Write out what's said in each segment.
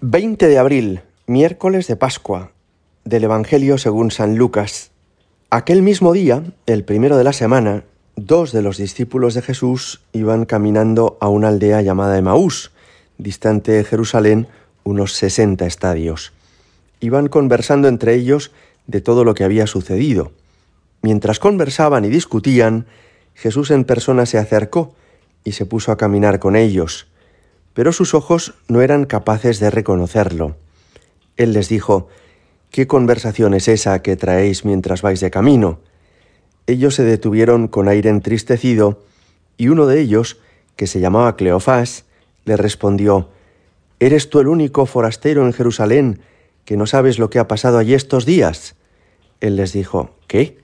20 de abril, miércoles de Pascua, del Evangelio según San Lucas. Aquel mismo día, el primero de la semana, dos de los discípulos de Jesús iban caminando a una aldea llamada Emaús, distante de Jerusalén unos sesenta estadios. Iban conversando entre ellos de todo lo que había sucedido. Mientras conversaban y discutían, Jesús en persona se acercó y se puso a caminar con ellos pero sus ojos no eran capaces de reconocerlo. Él les dijo, ¿Qué conversación es esa que traéis mientras vais de camino? Ellos se detuvieron con aire entristecido, y uno de ellos, que se llamaba Cleofás, le respondió, ¿Eres tú el único forastero en Jerusalén que no sabes lo que ha pasado allí estos días? Él les dijo, ¿qué?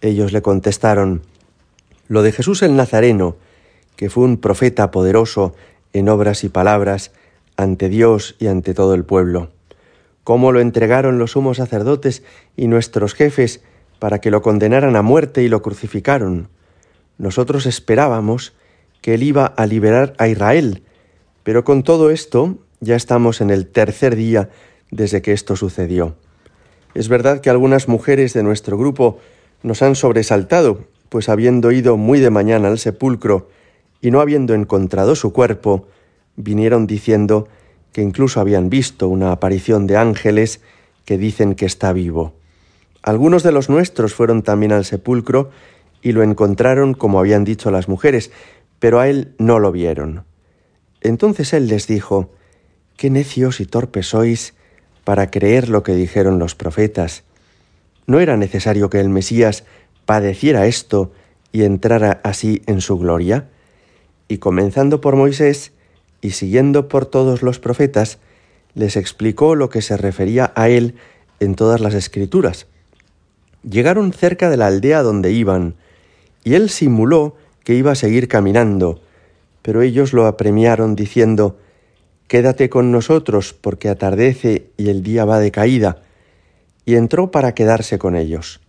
Ellos le contestaron, lo de Jesús el Nazareno, que fue un profeta poderoso en obras y palabras ante Dios y ante todo el pueblo. Cómo lo entregaron los sumos sacerdotes y nuestros jefes para que lo condenaran a muerte y lo crucificaron. Nosotros esperábamos que él iba a liberar a Israel, pero con todo esto ya estamos en el tercer día desde que esto sucedió. Es verdad que algunas mujeres de nuestro grupo nos han sobresaltado, pues habiendo ido muy de mañana al sepulcro y no habiendo encontrado su cuerpo, vinieron diciendo que incluso habían visto una aparición de ángeles que dicen que está vivo. Algunos de los nuestros fueron también al sepulcro y lo encontraron como habían dicho las mujeres, pero a él no lo vieron. Entonces él les dijo, Qué necios y torpes sois para creer lo que dijeron los profetas. ¿No era necesario que el Mesías padeciera esto y entrara así en su gloria? Y comenzando por Moisés y siguiendo por todos los profetas, les explicó lo que se refería a él en todas las escrituras. Llegaron cerca de la aldea donde iban, y él simuló que iba a seguir caminando, pero ellos lo apremiaron diciendo, Quédate con nosotros porque atardece y el día va de caída, y entró para quedarse con ellos.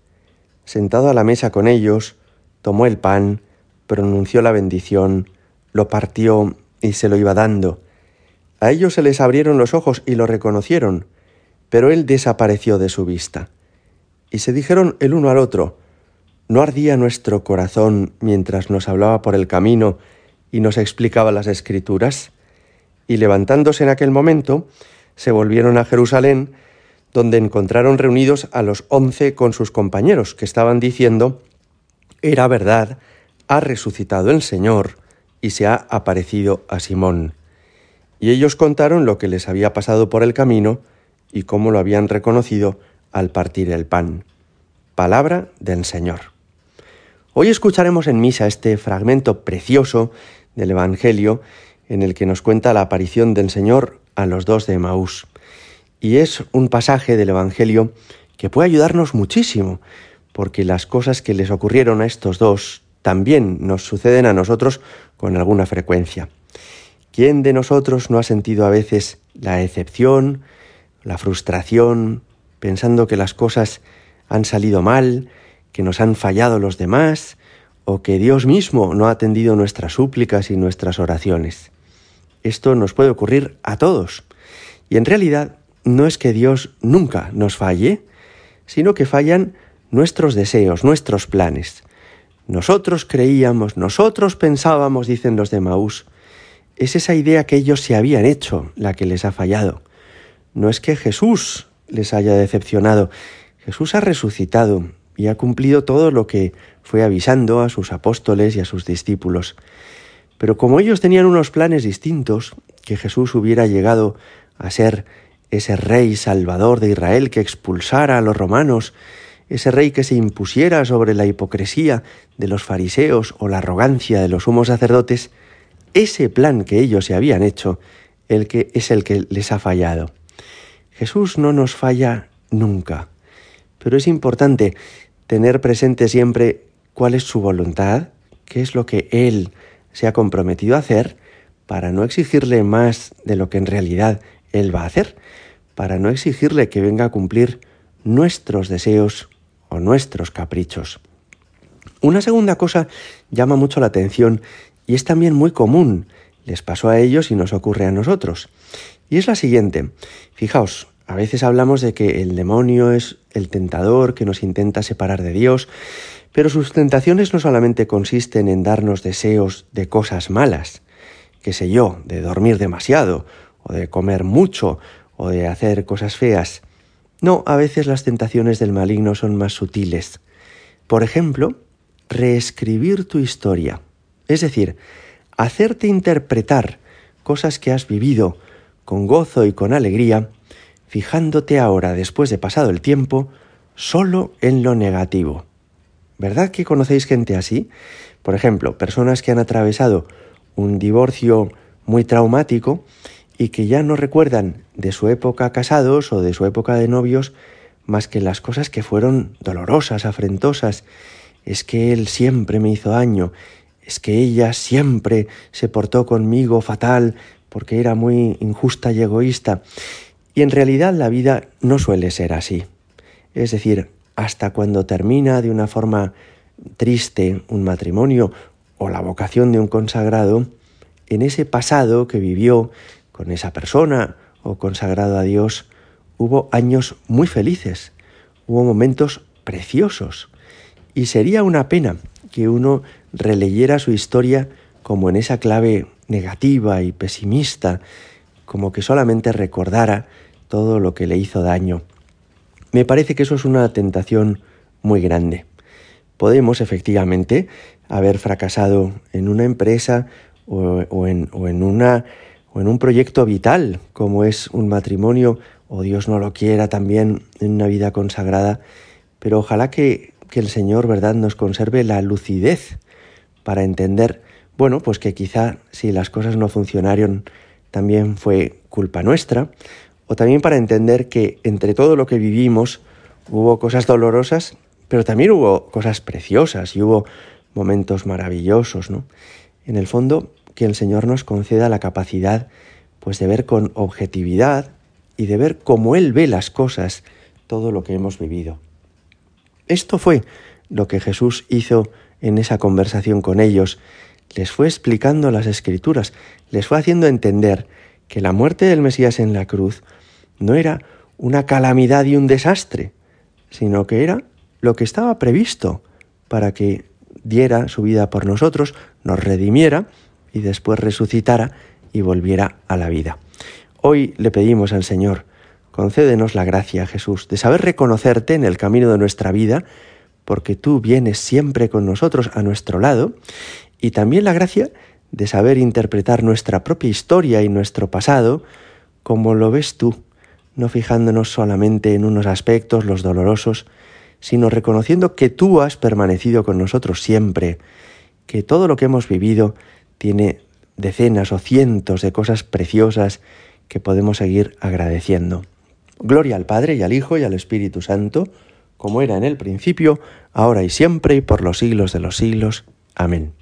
Sentado a la mesa con ellos, tomó el pan, pronunció la bendición, lo partió y se lo iba dando. A ellos se les abrieron los ojos y lo reconocieron, pero él desapareció de su vista. Y se dijeron el uno al otro, ¿no ardía nuestro corazón mientras nos hablaba por el camino y nos explicaba las escrituras? Y levantándose en aquel momento, se volvieron a Jerusalén, donde encontraron reunidos a los once con sus compañeros, que estaban diciendo, Era verdad, ha resucitado el Señor, y se ha aparecido a Simón. Y ellos contaron lo que les había pasado por el camino y cómo lo habían reconocido al partir el pan. Palabra del Señor. Hoy escucharemos en misa este fragmento precioso del Evangelio en el que nos cuenta la aparición del Señor a los dos de Maús. Y es un pasaje del Evangelio que puede ayudarnos muchísimo, porque las cosas que les ocurrieron a estos dos también nos suceden a nosotros con alguna frecuencia. ¿Quién de nosotros no ha sentido a veces la decepción, la frustración, pensando que las cosas han salido mal, que nos han fallado los demás, o que Dios mismo no ha atendido nuestras súplicas y nuestras oraciones? Esto nos puede ocurrir a todos. Y en realidad no es que Dios nunca nos falle, sino que fallan nuestros deseos, nuestros planes. Nosotros creíamos, nosotros pensábamos, dicen los de Maús. Es esa idea que ellos se habían hecho la que les ha fallado. No es que Jesús les haya decepcionado. Jesús ha resucitado y ha cumplido todo lo que fue avisando a sus apóstoles y a sus discípulos. Pero como ellos tenían unos planes distintos, que Jesús hubiera llegado a ser ese rey salvador de Israel que expulsara a los romanos ese rey que se impusiera sobre la hipocresía de los fariseos o la arrogancia de los sumos sacerdotes, ese plan que ellos se habían hecho, el que es el que les ha fallado. Jesús no nos falla nunca, pero es importante tener presente siempre cuál es su voluntad, qué es lo que Él se ha comprometido a hacer, para no exigirle más de lo que en realidad Él va a hacer, para no exigirle que venga a cumplir nuestros deseos o nuestros caprichos. Una segunda cosa llama mucho la atención y es también muy común, les pasó a ellos y nos ocurre a nosotros, Y es la siguiente. Fijaos, a veces hablamos de que el demonio es el tentador que nos intenta separar de Dios, pero sus tentaciones no solamente consisten en darnos deseos de cosas malas, qué sé yo, de dormir demasiado, o de comer mucho, o de hacer cosas feas. No, a veces las tentaciones del maligno son más sutiles. Por ejemplo, reescribir tu historia, es decir, hacerte interpretar cosas que has vivido con gozo y con alegría, fijándote ahora, después de pasado el tiempo, solo en lo negativo. ¿Verdad que conocéis gente así? Por ejemplo, personas que han atravesado un divorcio muy traumático y que ya no recuerdan de su época casados o de su época de novios más que las cosas que fueron dolorosas, afrentosas. Es que él siempre me hizo daño, es que ella siempre se portó conmigo fatal porque era muy injusta y egoísta. Y en realidad la vida no suele ser así. Es decir, hasta cuando termina de una forma triste un matrimonio o la vocación de un consagrado, en ese pasado que vivió con esa persona o consagrado a Dios, hubo años muy felices, hubo momentos preciosos. Y sería una pena que uno releyera su historia como en esa clave negativa y pesimista, como que solamente recordara todo lo que le hizo daño. Me parece que eso es una tentación muy grande. Podemos efectivamente haber fracasado en una empresa o, en, una, o en un proyecto vital, como es un matrimonio, o Dios no lo quiera también en una vida consagrada, pero ojalá que, que el Señor, ¿verdad?, nos conserve la lucidez para entender, bueno, pues que quizá si las cosas no funcionaron también fue culpa nuestra, o también para entender que entre todo lo que vivimos hubo cosas dolorosas pero también hubo cosas preciosas y hubo momentos maravillosos, ¿no? En el fondo, que el Señor nos conceda la capacidad pues de ver con objetividad y de ver cómo Él ve las cosas, todo lo que hemos vivido. Esto fue lo que Jesús hizo en esa conversación con ellos. Les fue explicando las escrituras, les fue haciendo entender que la muerte del Mesías en la cruz no era una calamidad y un desastre, sino que era lo que estaba previsto para que diera su vida por nosotros, nos redimiera y después resucitara y volviera a la vida. Hoy le pedimos al Señor, concédenos la gracia, Jesús, de saber reconocerte en el camino de nuestra vida, porque tú vienes siempre con nosotros a nuestro lado, y también la gracia de saber interpretar nuestra propia historia y nuestro pasado como lo ves tú, no fijándonos solamente en unos aspectos, los dolorosos, sino reconociendo que tú has permanecido con nosotros siempre, que todo lo que hemos vivido tiene decenas o cientos de cosas preciosas que podemos seguir agradeciendo. Gloria al Padre y al Hijo y al Espíritu Santo, como era en el principio, ahora y siempre y por los siglos de los siglos. Amén.